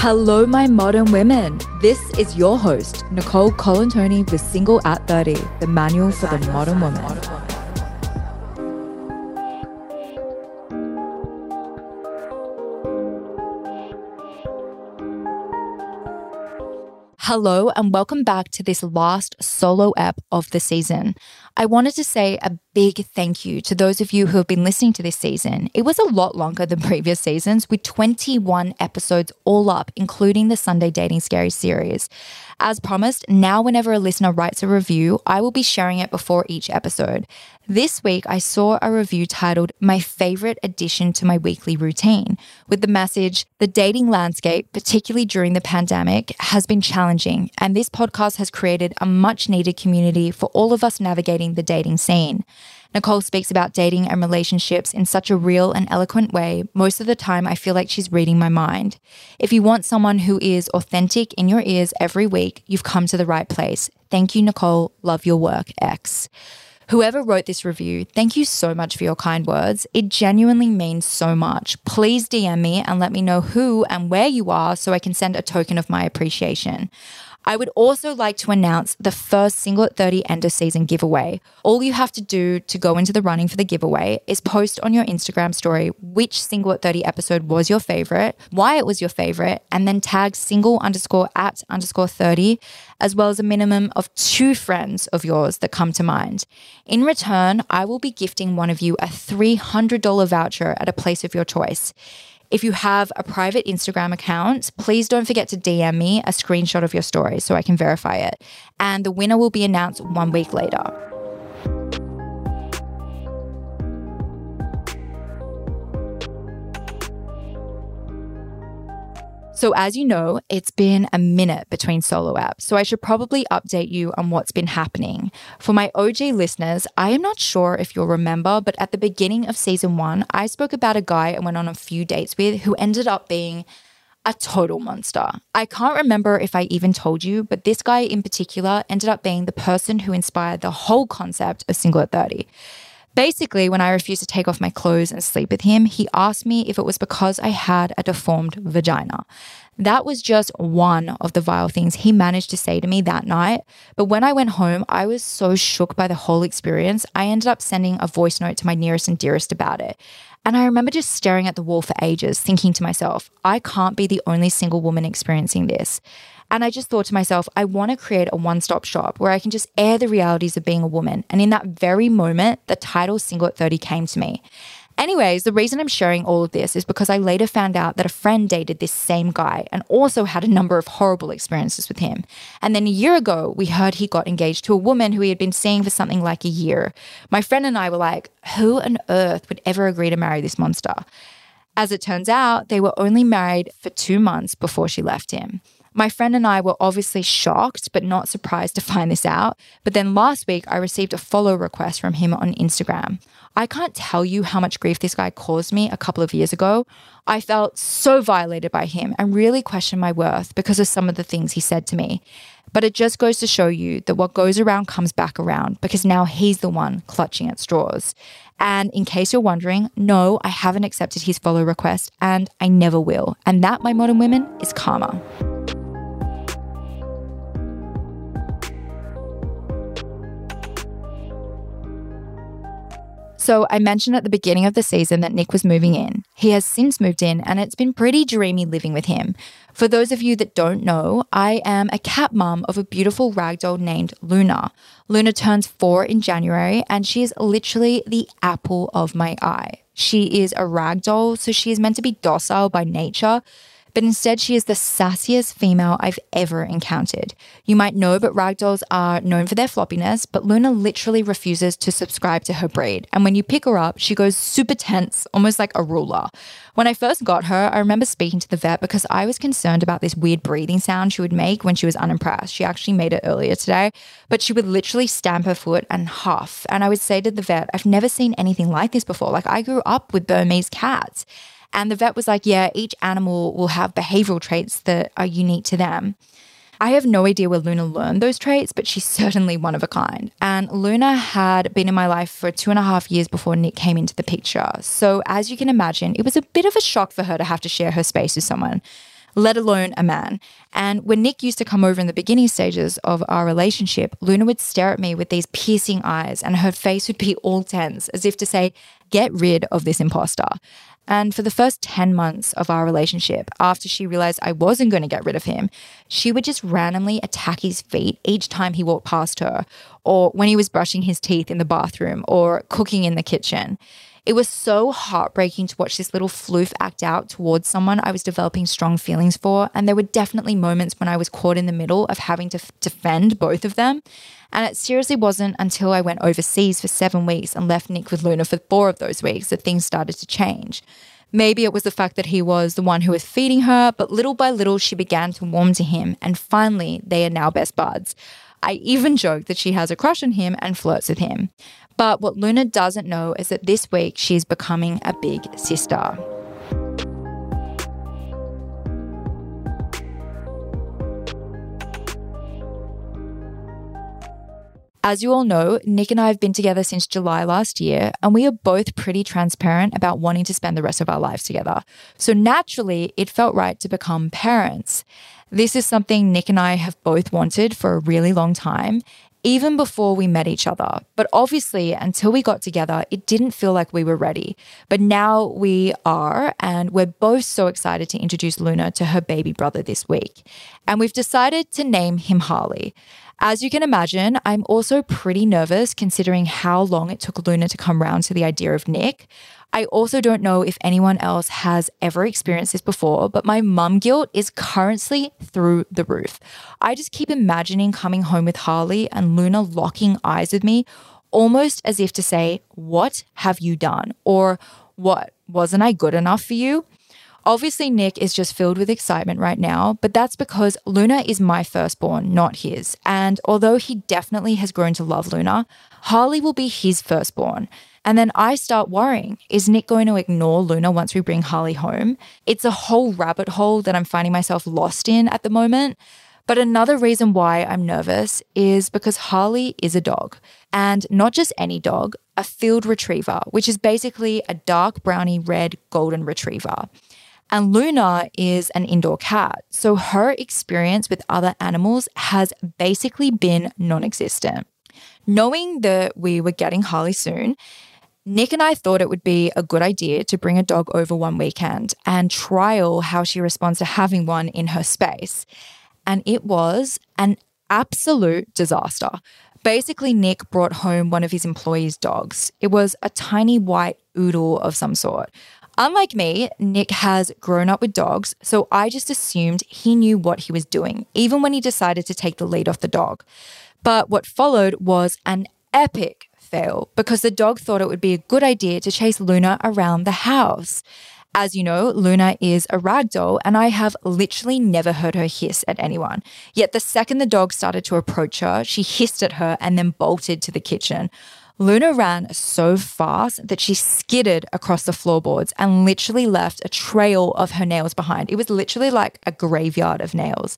Hello, my modern women. This is your host, Nicole Colantoni with Single at 30, the manual for the modern woman. Hello, and welcome back to this last solo app of the season. I wanted to say a big thank you to those of you who have been listening to this season. It was a lot longer than previous seasons, with 21 episodes all up, including the Sunday Dating Scary series. As promised, now whenever a listener writes a review, I will be sharing it before each episode. This week, I saw a review titled My Favorite Addition to My Weekly Routine, with the message The dating landscape, particularly during the pandemic, has been challenging, and this podcast has created a much needed community for all of us navigating the dating scene. Nicole speaks about dating and relationships in such a real and eloquent way. Most of the time, I feel like she's reading my mind. If you want someone who is authentic in your ears every week, you've come to the right place. Thank you, Nicole. Love your work, X. Whoever wrote this review, thank you so much for your kind words. It genuinely means so much. Please DM me and let me know who and where you are so I can send a token of my appreciation. I would also like to announce the first Single at 30 end of season giveaway. All you have to do to go into the running for the giveaway is post on your Instagram story which Single at 30 episode was your favorite, why it was your favorite, and then tag single underscore at underscore 30, as well as a minimum of two friends of yours that come to mind. In return, I will be gifting one of you a $300 voucher at a place of your choice. If you have a private Instagram account, please don't forget to DM me a screenshot of your story so I can verify it. And the winner will be announced one week later. So, as you know, it's been a minute between solo apps, so I should probably update you on what's been happening. For my OG listeners, I am not sure if you'll remember, but at the beginning of season one, I spoke about a guy I went on a few dates with who ended up being a total monster. I can't remember if I even told you, but this guy in particular ended up being the person who inspired the whole concept of Single at 30. Basically, when I refused to take off my clothes and sleep with him, he asked me if it was because I had a deformed vagina. That was just one of the vile things he managed to say to me that night. But when I went home, I was so shook by the whole experience, I ended up sending a voice note to my nearest and dearest about it. And I remember just staring at the wall for ages, thinking to myself, I can't be the only single woman experiencing this. And I just thought to myself, I want to create a one stop shop where I can just air the realities of being a woman. And in that very moment, the title Single at 30 came to me. Anyways, the reason I'm sharing all of this is because I later found out that a friend dated this same guy and also had a number of horrible experiences with him. And then a year ago, we heard he got engaged to a woman who he had been seeing for something like a year. My friend and I were like, who on earth would ever agree to marry this monster? As it turns out, they were only married for two months before she left him. My friend and I were obviously shocked, but not surprised to find this out. But then last week, I received a follow request from him on Instagram. I can't tell you how much grief this guy caused me a couple of years ago. I felt so violated by him and really questioned my worth because of some of the things he said to me. But it just goes to show you that what goes around comes back around because now he's the one clutching at straws. And in case you're wondering, no, I haven't accepted his follow request and I never will. And that, my modern women, is karma. So I mentioned at the beginning of the season that Nick was moving in. He has since moved in and it's been pretty dreamy living with him. For those of you that don't know, I am a cat mum of a beautiful ragdoll named Luna. Luna turns four in January and she is literally the apple of my eye. She is a ragdoll, so she is meant to be docile by nature but instead she is the sassiest female I've ever encountered. You might know, but ragdolls are known for their floppiness, but Luna literally refuses to subscribe to her breed. And when you pick her up, she goes super tense, almost like a ruler. When I first got her, I remember speaking to the vet because I was concerned about this weird breathing sound she would make when she was unimpressed. She actually made it earlier today, but she would literally stamp her foot and huff. And I would say to the vet, I've never seen anything like this before. Like I grew up with Burmese cats. And the vet was like, yeah, each animal will have behavioral traits that are unique to them. I have no idea where Luna learned those traits, but she's certainly one of a kind. And Luna had been in my life for two and a half years before Nick came into the picture. So, as you can imagine, it was a bit of a shock for her to have to share her space with someone. let alone a man. And when Nick used to come over in the beginning stages of our relationship, Luna would stare at me with these piercing eyes and her face would be all tense, as if to say, Get rid of this imposter. And for the first 10 months of our relationship, after she realized I wasn't going to get rid of him, she would just randomly attack his feet each time he walked past her, or when he was brushing his teeth in the bathroom, or cooking in the kitchen. It was so heartbreaking to watch this little floof act out towards someone I was developing strong feelings for. And there were definitely moments when I was caught in the middle of having to f- defend both of them. And it seriously wasn't until I went overseas for seven weeks and left Nick with Luna for four of those weeks that things started to change. Maybe it was the fact that he was the one who was feeding her, but little by little she began to warm to him, and finally they are now best buds. I even joke that she has a crush on him and flirts with him. But what Luna doesn't know is that this week she's becoming a big sister. As you all know, Nick and I have been together since July last year, and we are both pretty transparent about wanting to spend the rest of our lives together. So naturally, it felt right to become parents. This is something Nick and I have both wanted for a really long time, even before we met each other. But obviously, until we got together, it didn't feel like we were ready. But now we are, and we're both so excited to introduce Luna to her baby brother this week. And we've decided to name him Harley. As you can imagine, I'm also pretty nervous considering how long it took Luna to come round to the idea of Nick. I also don't know if anyone else has ever experienced this before, but my mum guilt is currently through the roof. I just keep imagining coming home with Harley and Luna locking eyes with me, almost as if to say, What have you done? Or what? Wasn't I good enough for you? Obviously, Nick is just filled with excitement right now, but that's because Luna is my firstborn, not his. And although he definitely has grown to love Luna, Harley will be his firstborn. And then I start worrying is Nick going to ignore Luna once we bring Harley home? It's a whole rabbit hole that I'm finding myself lost in at the moment. But another reason why I'm nervous is because Harley is a dog, and not just any dog, a field retriever, which is basically a dark brownie red golden retriever. And Luna is an indoor cat, so her experience with other animals has basically been non existent. Knowing that we were getting Harley soon, Nick and I thought it would be a good idea to bring a dog over one weekend and trial how she responds to having one in her space. And it was an absolute disaster. Basically, Nick brought home one of his employees' dogs. It was a tiny white oodle of some sort. Unlike me, Nick has grown up with dogs, so I just assumed he knew what he was doing, even when he decided to take the lead off the dog. But what followed was an epic fail because the dog thought it would be a good idea to chase Luna around the house. As you know, Luna is a rag doll, and I have literally never heard her hiss at anyone. Yet the second the dog started to approach her, she hissed at her and then bolted to the kitchen. Luna ran so fast that she skidded across the floorboards and literally left a trail of her nails behind. It was literally like a graveyard of nails.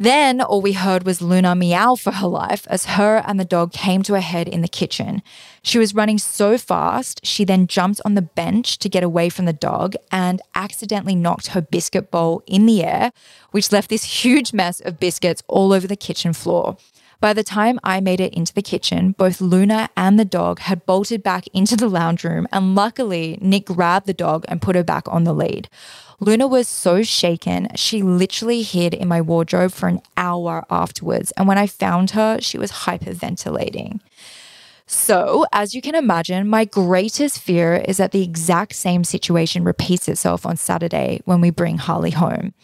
Then all we heard was Luna meow for her life as her and the dog came to a head in the kitchen. She was running so fast, she then jumped on the bench to get away from the dog and accidentally knocked her biscuit bowl in the air, which left this huge mess of biscuits all over the kitchen floor. By the time I made it into the kitchen, both Luna and the dog had bolted back into the lounge room, and luckily, Nick grabbed the dog and put her back on the lead. Luna was so shaken, she literally hid in my wardrobe for an hour afterwards. And when I found her, she was hyperventilating. So, as you can imagine, my greatest fear is that the exact same situation repeats itself on Saturday when we bring Harley home.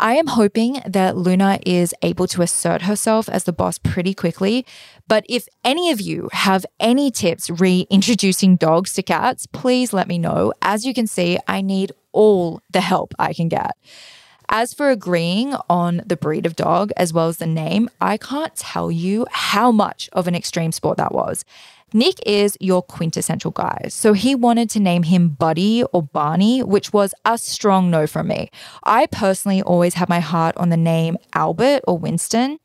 I am hoping that Luna is able to assert herself as the boss pretty quickly. But if any of you have any tips reintroducing dogs to cats, please let me know. As you can see, I need all the help I can get. As for agreeing on the breed of dog as well as the name, I can't tell you how much of an extreme sport that was. Nick is your quintessential guy, so he wanted to name him Buddy or Barney, which was a strong no from me. I personally always had my heart on the name Albert or Winston.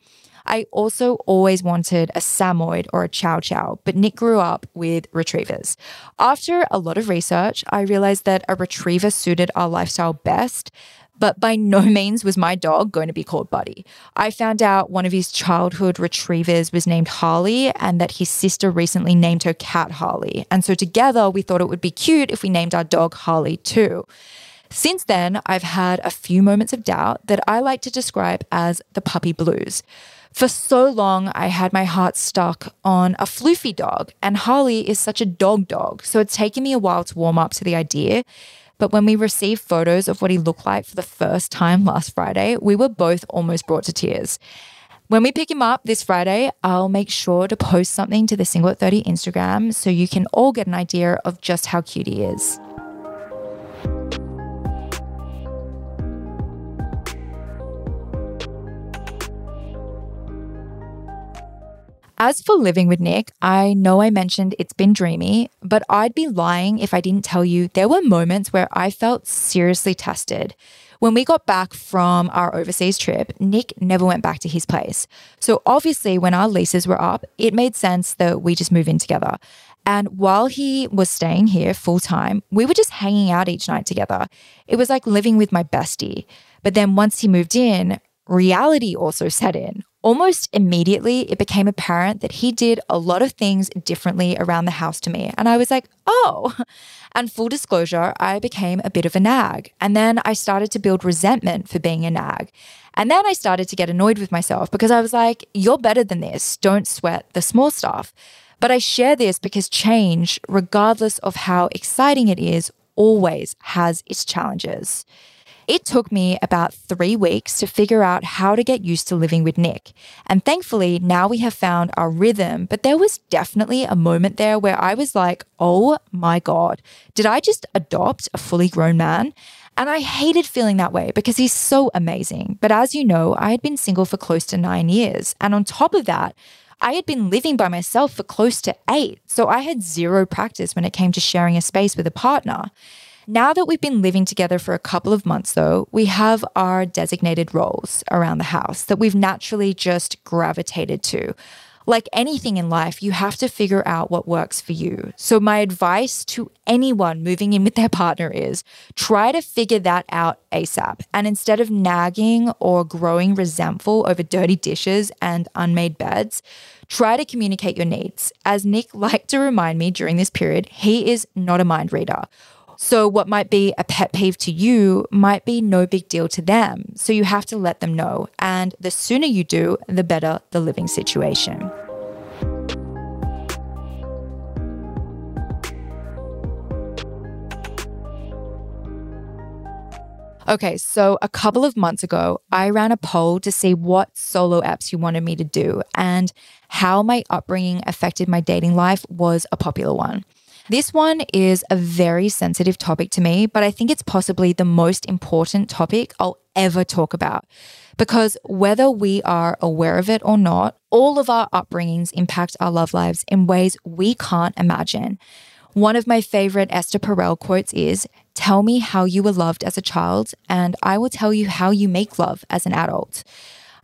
I also always wanted a Samoyed or a Chow Chow, but Nick grew up with retrievers. After a lot of research, I realized that a retriever suited our lifestyle best. But by no means was my dog going to be called Buddy. I found out one of his childhood retrievers was named Harley and that his sister recently named her cat Harley. And so together we thought it would be cute if we named our dog Harley too. Since then, I've had a few moments of doubt that I like to describe as the puppy blues. For so long, I had my heart stuck on a floofy dog, and Harley is such a dog dog. So it's taken me a while to warm up to the idea. But when we received photos of what he looked like for the first time last Friday, we were both almost brought to tears. When we pick him up this Friday, I'll make sure to post something to the Single at 30 Instagram so you can all get an idea of just how cute he is. As for living with Nick, I know I mentioned it's been dreamy, but I'd be lying if I didn't tell you there were moments where I felt seriously tested. When we got back from our overseas trip, Nick never went back to his place. So obviously, when our leases were up, it made sense that we just move in together. And while he was staying here full time, we were just hanging out each night together. It was like living with my bestie. But then once he moved in, reality also set in. Almost immediately, it became apparent that he did a lot of things differently around the house to me. And I was like, oh. And full disclosure, I became a bit of a nag. And then I started to build resentment for being a nag. And then I started to get annoyed with myself because I was like, you're better than this. Don't sweat the small stuff. But I share this because change, regardless of how exciting it is, always has its challenges. It took me about three weeks to figure out how to get used to living with Nick. And thankfully, now we have found our rhythm. But there was definitely a moment there where I was like, oh my God, did I just adopt a fully grown man? And I hated feeling that way because he's so amazing. But as you know, I had been single for close to nine years. And on top of that, I had been living by myself for close to eight. So I had zero practice when it came to sharing a space with a partner. Now that we've been living together for a couple of months, though, we have our designated roles around the house that we've naturally just gravitated to. Like anything in life, you have to figure out what works for you. So, my advice to anyone moving in with their partner is try to figure that out ASAP. And instead of nagging or growing resentful over dirty dishes and unmade beds, try to communicate your needs. As Nick liked to remind me during this period, he is not a mind reader. So, what might be a pet peeve to you might be no big deal to them. So, you have to let them know. And the sooner you do, the better the living situation. Okay, so a couple of months ago, I ran a poll to see what solo apps you wanted me to do, and how my upbringing affected my dating life was a popular one. This one is a very sensitive topic to me, but I think it's possibly the most important topic I'll ever talk about. Because whether we are aware of it or not, all of our upbringings impact our love lives in ways we can't imagine. One of my favorite Esther Perel quotes is Tell me how you were loved as a child, and I will tell you how you make love as an adult.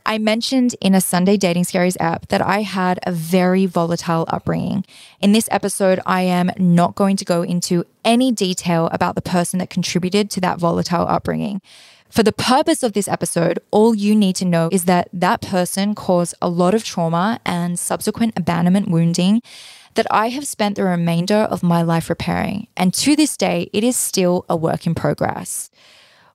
I mentioned in a Sunday Dating Scaries app that I had a very volatile upbringing. In this episode, I am not going to go into any detail about the person that contributed to that volatile upbringing. For the purpose of this episode, all you need to know is that that person caused a lot of trauma and subsequent abandonment wounding that I have spent the remainder of my life repairing. And to this day, it is still a work in progress.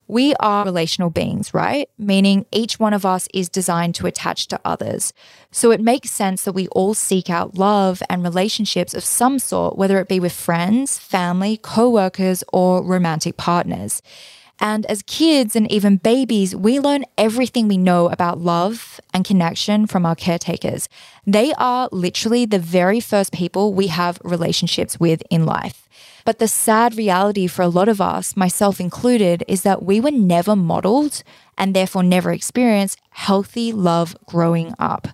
We are relational beings, right? Meaning each one of us is designed to attach to others. So it makes sense that we all seek out love and relationships of some sort, whether it be with friends, family, co workers, or romantic partners. And as kids and even babies, we learn everything we know about love and connection from our caretakers. They are literally the very first people we have relationships with in life. But the sad reality for a lot of us, myself included, is that we were never modeled and therefore never experienced healthy love growing up.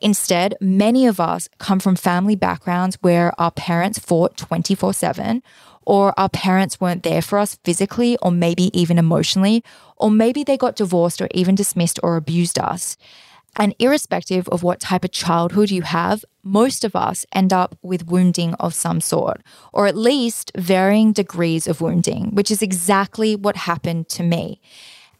Instead, many of us come from family backgrounds where our parents fought 24 7 or our parents weren't there for us physically or maybe even emotionally, or maybe they got divorced or even dismissed or abused us. And irrespective of what type of childhood you have, most of us end up with wounding of some sort, or at least varying degrees of wounding, which is exactly what happened to me.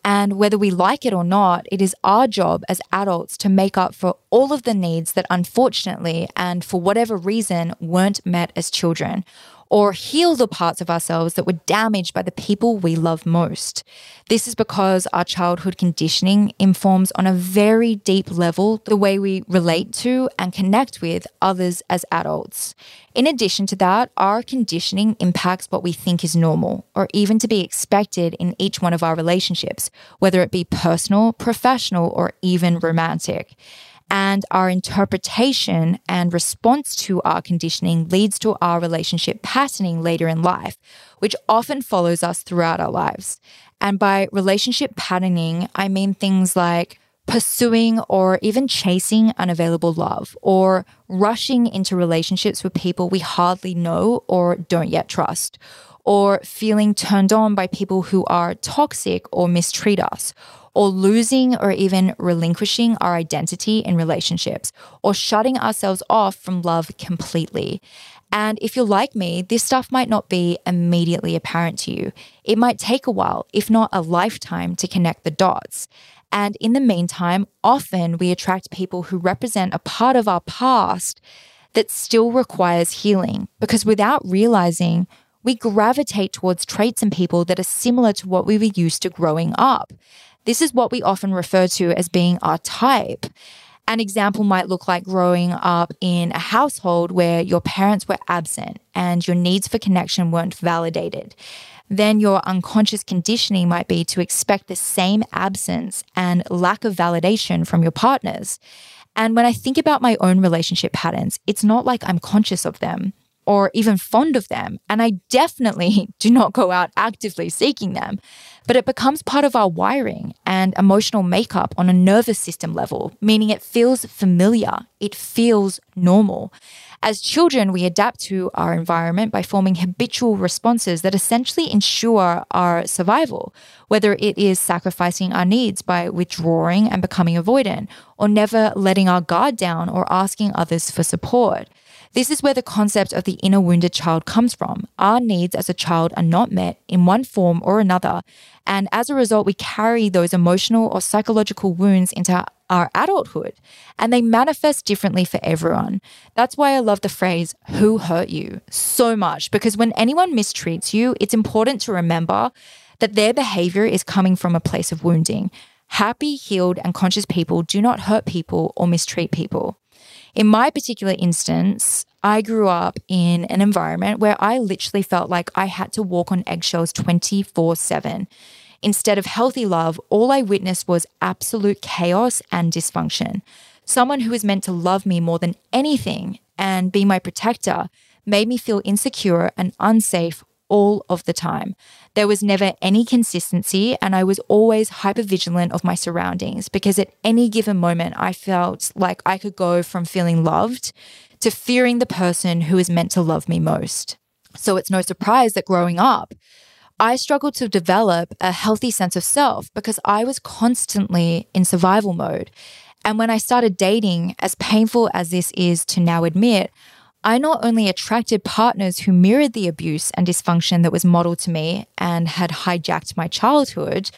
And whether we like it or not, it is our job as adults to make up for all of the needs that unfortunately and for whatever reason weren't met as children or heal the parts of ourselves that were damaged by the people we love most. This is because our childhood conditioning informs on a very deep level the way we relate to and connect with others as adults. In addition to that, our conditioning impacts what we think is normal or even to be expected in each one of our relationships, whether it be personal, professional, or even romantic and our interpretation and response to our conditioning leads to our relationship patterning later in life, which often follows us throughout our lives. And by relationship patterning, I mean things like pursuing or even chasing unavailable love, or rushing into relationships with people we hardly know or don't yet trust, or feeling turned on by people who are toxic or mistreat us, or losing or even relinquishing our identity in relationships, or shutting ourselves off from love completely. And if you're like me, this stuff might not be immediately apparent to you. It might take a while, if not a lifetime, to connect the dots. And in the meantime, often we attract people who represent a part of our past that still requires healing because without realizing, we gravitate towards traits in people that are similar to what we were used to growing up. This is what we often refer to as being our type. An example might look like growing up in a household where your parents were absent and your needs for connection weren't validated. Then your unconscious conditioning might be to expect the same absence and lack of validation from your partners. And when I think about my own relationship patterns, it's not like I'm conscious of them or even fond of them. And I definitely do not go out actively seeking them, but it becomes part of our wiring and emotional makeup on a nervous system level, meaning it feels familiar, it feels normal. As children, we adapt to our environment by forming habitual responses that essentially ensure our survival, whether it is sacrificing our needs by withdrawing and becoming avoidant, or never letting our guard down or asking others for support. This is where the concept of the inner wounded child comes from. Our needs as a child are not met in one form or another. And as a result, we carry those emotional or psychological wounds into our adulthood and they manifest differently for everyone. That's why I love the phrase, who hurt you, so much, because when anyone mistreats you, it's important to remember that their behavior is coming from a place of wounding. Happy, healed, and conscious people do not hurt people or mistreat people. In my particular instance, I grew up in an environment where I literally felt like I had to walk on eggshells 24 7. Instead of healthy love, all I witnessed was absolute chaos and dysfunction. Someone who was meant to love me more than anything and be my protector made me feel insecure and unsafe all of the time. There was never any consistency, and I was always hyper vigilant of my surroundings because at any given moment, I felt like I could go from feeling loved to fearing the person who is meant to love me most. So it's no surprise that growing up, I struggled to develop a healthy sense of self because I was constantly in survival mode. And when I started dating, as painful as this is to now admit, I not only attracted partners who mirrored the abuse and dysfunction that was modeled to me and had hijacked my childhood,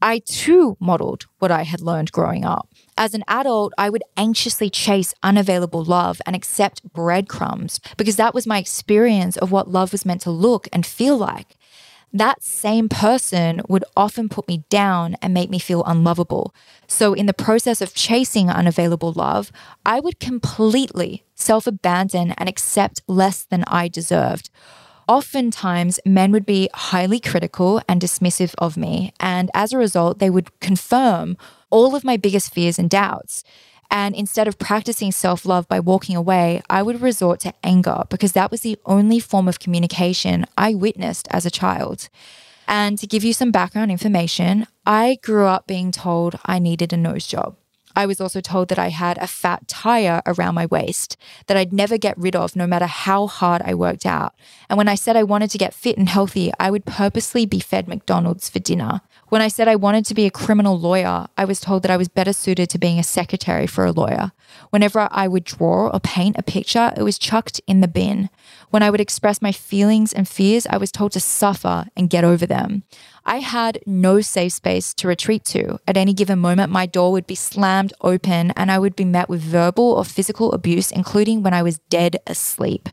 I too modeled what I had learned growing up. As an adult, I would anxiously chase unavailable love and accept breadcrumbs because that was my experience of what love was meant to look and feel like that same person would often put me down and make me feel unlovable. So, in the process of chasing unavailable love, I would completely self abandon and accept less than I deserved. Oftentimes, men would be highly critical and dismissive of me. And as a result, they would confirm all of my biggest fears and doubts. And instead of practicing self love by walking away, I would resort to anger because that was the only form of communication I witnessed as a child. And to give you some background information, I grew up being told I needed a nose job. I was also told that I had a fat tire around my waist that I'd never get rid of no matter how hard I worked out. And when I said I wanted to get fit and healthy, I would purposely be fed McDonald's for dinner When I said I wanted to be a criminal lawyer, I was told that I was better suited to being a secretary for a lawyer. Whenever I would draw or paint a picture, it was chucked in the bin. When I would express my feelings and fears, I was told to suffer and get over them. I had no safe space to retreat to. At any given moment, my door would be slammed open and I would be met with verbal or physical abuse, including when I was dead asleep.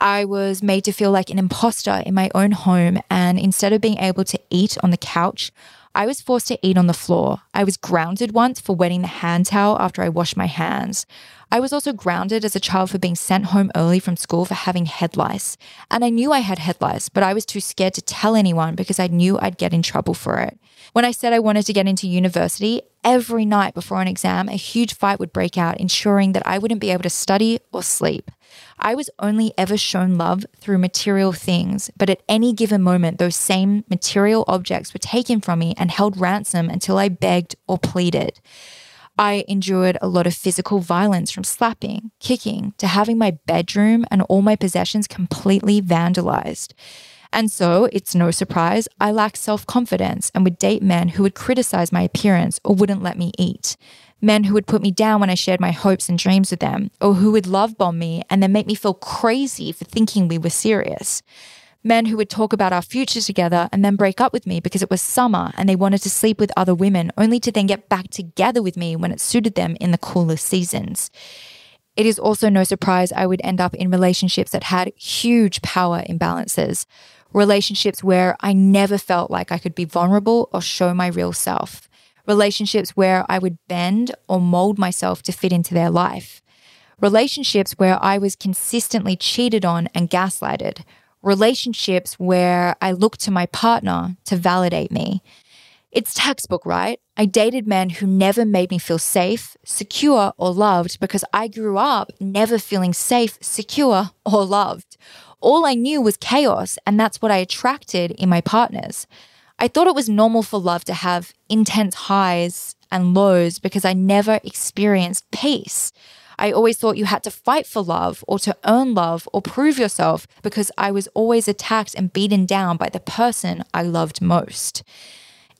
I was made to feel like an imposter in my own home. And instead of being able to eat on the couch, I was forced to eat on the floor. I was grounded once for wetting the hand towel after I washed my hands. I was also grounded as a child for being sent home early from school for having head lice. And I knew I had head lice, but I was too scared to tell anyone because I knew I'd get in trouble for it. When I said I wanted to get into university, every night before an exam, a huge fight would break out, ensuring that I wouldn't be able to study or sleep. I was only ever shown love through material things, but at any given moment, those same material objects were taken from me and held ransom until I begged or pleaded. I endured a lot of physical violence from slapping, kicking, to having my bedroom and all my possessions completely vandalized. And so it's no surprise I lacked self confidence and would date men who would criticize my appearance or wouldn't let me eat men who would put me down when I shared my hopes and dreams with them, or who would love bomb me and then make me feel crazy for thinking we were serious. Men who would talk about our future together and then break up with me because it was summer and they wanted to sleep with other women, only to then get back together with me when it suited them in the cooler seasons. It is also no surprise I would end up in relationships that had huge power imbalances, relationships where I never felt like I could be vulnerable or show my real self relationships where I would bend or mold myself to fit into their life, relationships where I was consistently cheated on and gaslighted, relationships where I looked to my partner to validate me. It's textbook, right? I dated men who never made me feel safe, secure, or loved because I grew up never feeling safe, secure, or loved. All I knew was chaos, and that's what I attracted in my partners. I thought it was normal for love to have intense highs and lows because I never experienced peace. I always thought you had to fight for love or to earn love or prove yourself because I was always attacked and beaten down by the person I loved most.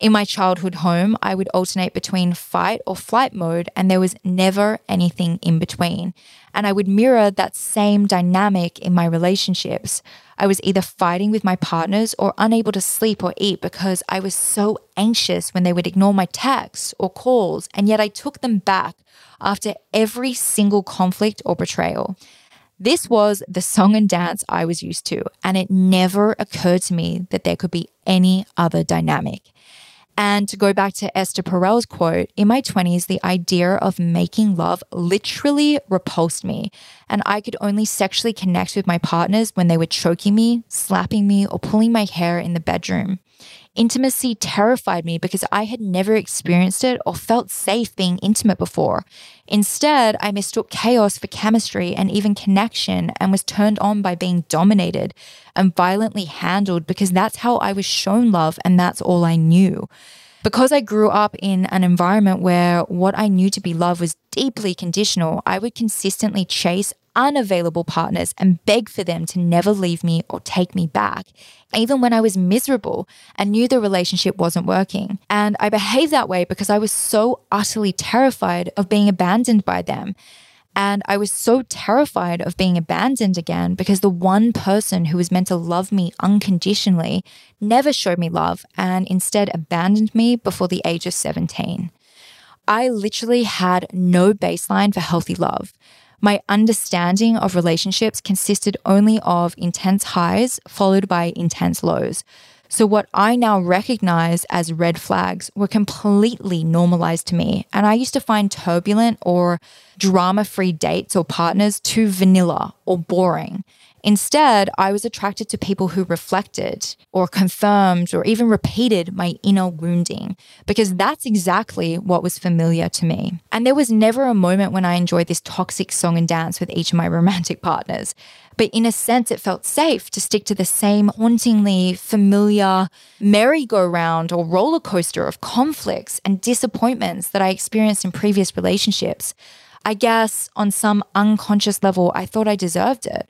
In my childhood home, I would alternate between fight or flight mode, and there was never anything in between. And I would mirror that same dynamic in my relationships. I was either fighting with my partners or unable to sleep or eat because I was so anxious when they would ignore my texts or calls, and yet I took them back after every single conflict or betrayal. This was the song and dance I was used to, and it never occurred to me that there could be any other dynamic. And to go back to Esther Perel's quote, in my 20s, the idea of making love literally repulsed me. And I could only sexually connect with my partners when they were choking me, slapping me, or pulling my hair in the bedroom. Intimacy terrified me because I had never experienced it or felt safe being intimate before. Instead, I mistook chaos for chemistry and even connection and was turned on by being dominated and violently handled because that's how I was shown love and that's all I knew. Because I grew up in an environment where what I knew to be love was deeply conditional, I would consistently chase unavailable partners and beg for them to never leave me or take me back, even when I was miserable and knew the relationship wasn't working. And I behaved that way because I was so utterly terrified of being abandoned by them. And I was so terrified of being abandoned again because the one person who was meant to love me unconditionally never showed me love and instead abandoned me before the age of 17. I literally had no baseline for healthy love. My understanding of relationships consisted only of intense highs followed by intense lows. So, what I now recognize as red flags were completely normalized to me. And I used to find turbulent or drama free dates or partners too vanilla or boring. Instead, I was attracted to people who reflected or confirmed or even repeated my inner wounding because that's exactly what was familiar to me. And there was never a moment when I enjoyed this toxic song and dance with each of my romantic partners. But in a sense, it felt safe to stick to the same hauntingly familiar merry-go-round or roller coaster of conflicts and disappointments that I experienced in previous relationships. I guess on some unconscious level, I thought I deserved it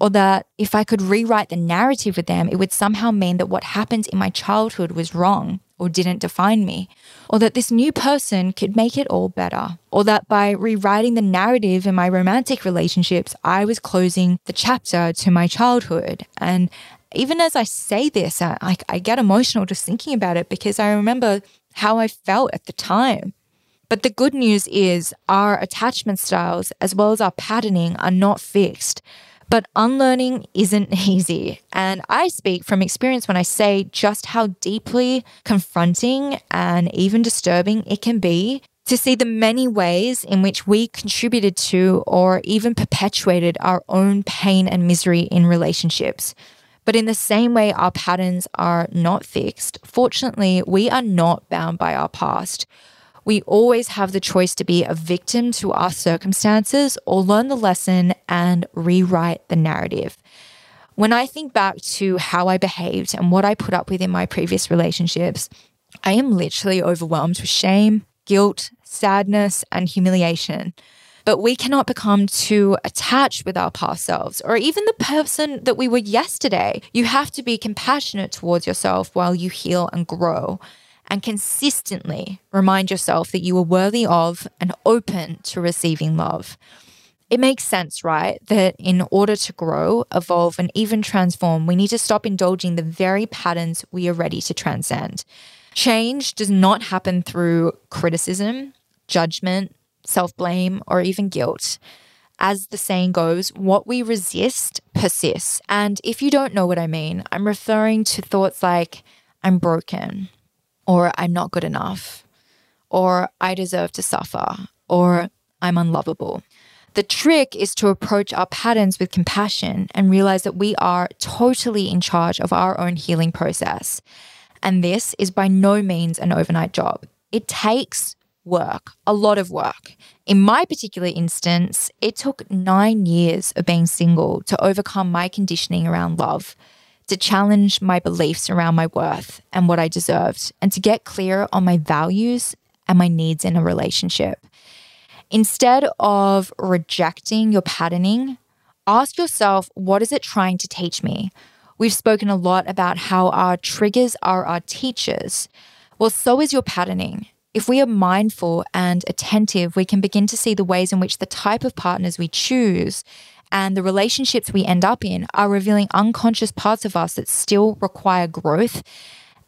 or that if I could rewrite the narrative with them, it would somehow mean that what happened in my childhood was wrong or didn't define me, or that this new person could make it all better, or that by rewriting the narrative in my romantic relationships, I was closing the chapter to my childhood. And even as I say this, I, I get emotional just thinking about it because I remember how I felt at the time. But the good news is our attachment styles, as well as our patterning, are not fixed. But unlearning isn't easy. And I speak from experience when I say just how deeply confronting and even disturbing it can be to see the many ways in which we contributed to or even perpetuated our own pain and misery in relationships. But in the same way, our patterns are not fixed. Fortunately, we are not bound by our past. We always have the choice to be a victim to our circumstances or learn the lesson and rewrite the narrative. When I think back to how I behaved and what I put up with in my previous relationships, I am literally overwhelmed with shame, guilt, sadness, and humiliation. But we cannot become too attached with our past selves or even the person that we were yesterday. You have to be compassionate towards yourself while you heal and grow and consistently remind yourself that you are worthy of and open to receiving love. It makes sense, right? That in order to grow, evolve, and even transform, we need to stop indulging the very patterns we are ready to transcend. Change does not happen through criticism, judgment, self blame, or even guilt. As the saying goes, what we resist persists. And if you don't know what I mean, I'm referring to thoughts like, I'm broken, or I'm not good enough, or I deserve to suffer, or I'm unlovable. The trick is to approach our patterns with compassion and realize that we are totally in charge of our own healing process. And this is by no means an overnight job. It takes work, a lot of work. In my particular instance, it took nine years of being single to overcome my conditioning around love to challenge my beliefs around my worth and what I deserved, and to get clear on my values and my needs in a relationship. Instead of rejecting your patterning, ask yourself what is it trying to teach me? We've spoken a lot about how our triggers are our teachers. Well, so is your patterning. If we are mindful and attentive, we can begin to see the ways in which the type of partners we choose and the relationships we end up in are revealing unconscious parts of us that still require growth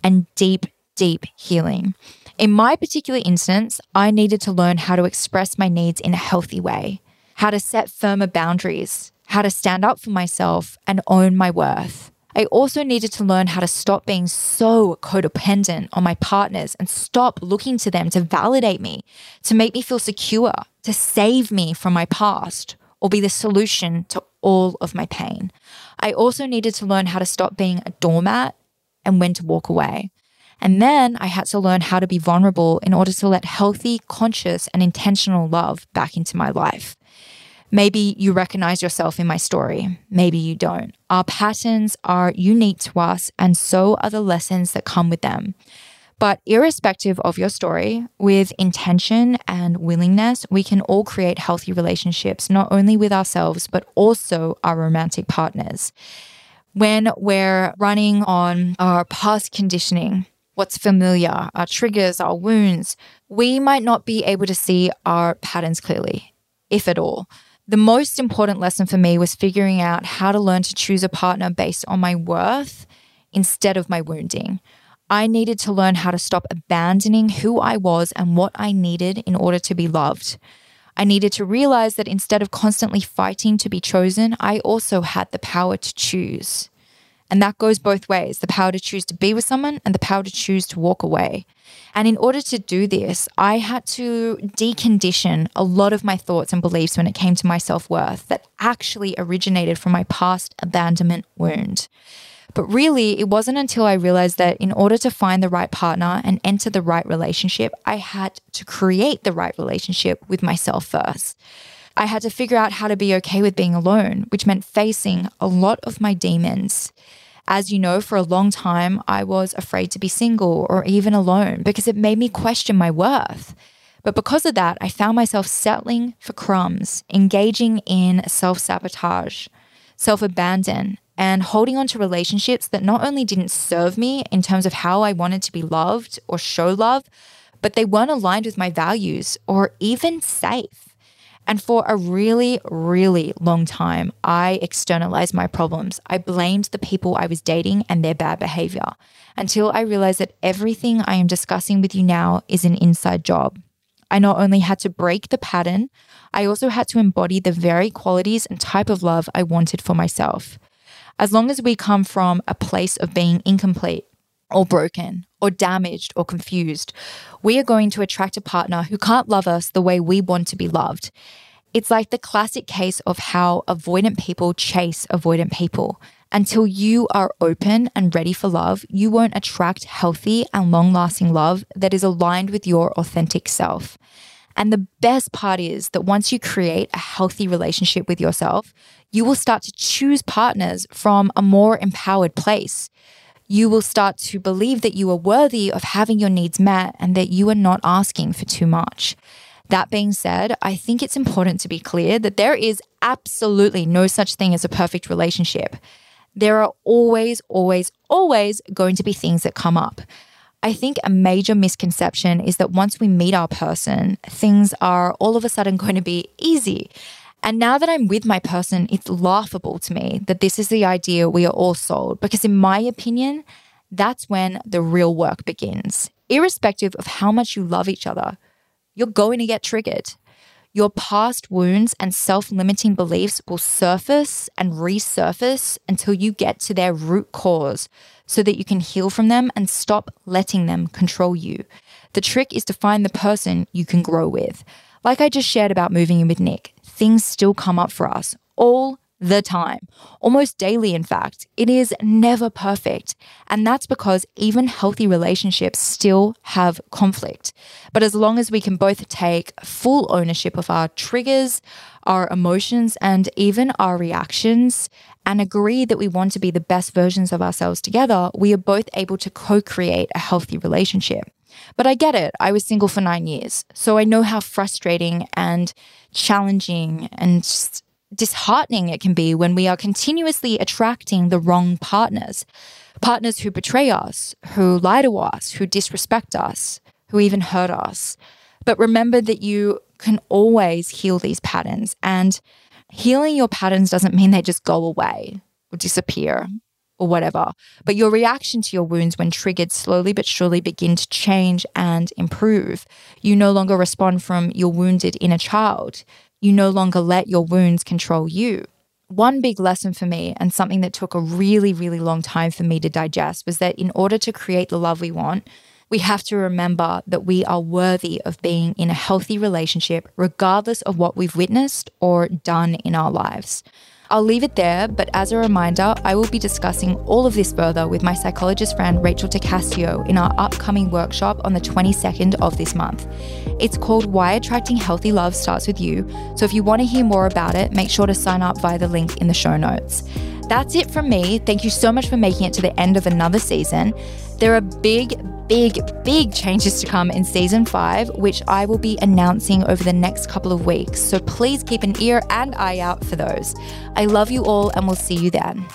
and deep, deep healing. In my particular instance, I needed to learn how to express my needs in a healthy way, how to set firmer boundaries, how to stand up for myself and own my worth. I also needed to learn how to stop being so codependent on my partners and stop looking to them to validate me, to make me feel secure, to save me from my past or be the solution to all of my pain. I also needed to learn how to stop being a doormat and when to walk away. And then I had to learn how to be vulnerable in order to let healthy, conscious, and intentional love back into my life. Maybe you recognize yourself in my story. Maybe you don't. Our patterns are unique to us, and so are the lessons that come with them. But irrespective of your story, with intention and willingness, we can all create healthy relationships, not only with ourselves, but also our romantic partners. When we're running on our past conditioning, what's familiar, our triggers, our wounds, we might not be able to see our patterns clearly, if at all. The most important lesson for me was figuring out how to learn to choose a partner based on my worth instead of my wounding. I needed to learn how to stop abandoning who I was and what I needed in order to be loved. I needed to realize that instead of constantly fighting to be chosen, I also had the power to choose. And that goes both ways the power to choose to be with someone and the power to choose to walk away. And in order to do this, I had to decondition a lot of my thoughts and beliefs when it came to my self worth that actually originated from my past abandonment wound. But really, it wasn't until I realized that in order to find the right partner and enter the right relationship, I had to create the right relationship with myself first. I had to figure out how to be okay with being alone, which meant facing a lot of my demons. As you know, for a long time, I was afraid to be single or even alone because it made me question my worth. But because of that, I found myself settling for crumbs, engaging in self sabotage, self abandon, and holding on to relationships that not only didn't serve me in terms of how I wanted to be loved or show love, but they weren't aligned with my values or even safe. And for a really, really long time, I externalized my problems. I blamed the people I was dating and their bad behavior until I realized that everything I am discussing with you now is an inside job. I not only had to break the pattern, I also had to embody the very qualities and type of love I wanted for myself. As long as we come from a place of being incomplete or broken or damaged or confused, we are going to attract a partner who can't love us the way we want to be loved. It's like the classic case of how avoidant people chase avoidant people. Until you are open and ready for love, you won't attract healthy and long lasting love that is aligned with your authentic self. And the best part is that once you create a healthy relationship with yourself, you will start to choose partners from a more empowered place. You will start to believe that you are worthy of having your needs met and that you are not asking for too much. That being said, I think it's important to be clear that there is absolutely no such thing as a perfect relationship there are always, always, always going to be things that come up. I think a major misconception is that once we meet our person, things are all of a sudden going to be easy. And now that I'm with my person, it's laughable to me that this is the idea we are all sold, because in my opinion, that's when the real work begins. Irrespective of how much you love each other, you're going to get triggered. Your past wounds and self limiting beliefs will surface and resurface until you get to their root cause so that you can heal from them and stop letting them control you. The trick is to find the person you can grow with. Like I just shared about moving in with Nick, things still come up for us all the time, almost daily, in fact. It is never perfect. And that's because even healthy relationships still have conflict. But as long as we can both take full ownership of our triggers, our emotions, and even our reactions, and agree that we want to be the best versions of ourselves together, we are both able to co create a healthy relationship. But I get it. I was single for nine years. So I know how frustrating and challenging and just disheartening it can be when we are continuously attracting the wrong partners. Partners who betray us, who lie to us, who disrespect us, who even hurt us. But remember that you can always heal these patterns. And healing your patterns doesn't mean they just go away or disappear or whatever. But your reaction to your wounds when triggered slowly but surely begin to change and improve. You no longer respond from your wounded inner child you no longer let your wounds control you. One big lesson for me, and something that took a really, really long time for me to digest, was that in order to create the love we want, we have to remember that we are worthy of being in a healthy relationship, regardless of what we've witnessed or done in our lives. I'll leave it there, but as a reminder, I will be discussing all of this further with my psychologist friend Rachel Tacasio in our upcoming workshop on the 22nd of this month. It's called Why Attracting Healthy Love Starts With You, so if you want to hear more about it, make sure to sign up via the link in the show notes. That's it from me. Thank you so much for making it to the end of another season. There are big, big, big changes to come in season five, which I will be announcing over the next couple of weeks. So please keep an ear and eye out for those. I love you all, and we'll see you then.